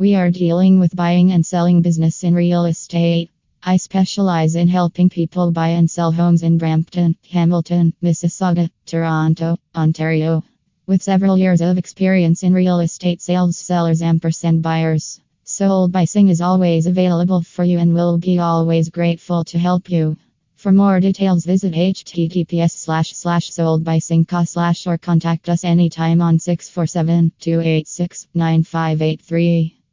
We are dealing with buying and selling business in real estate. I specialize in helping people buy and sell homes in Brampton, Hamilton, Mississauga, Toronto, Ontario. With several years of experience in real estate sales, sellers, and buyers. Sold by Singh is always available for you and will be always grateful to help you. For more details, visit https slash slash sold slash or contact us anytime on 647 286 9583.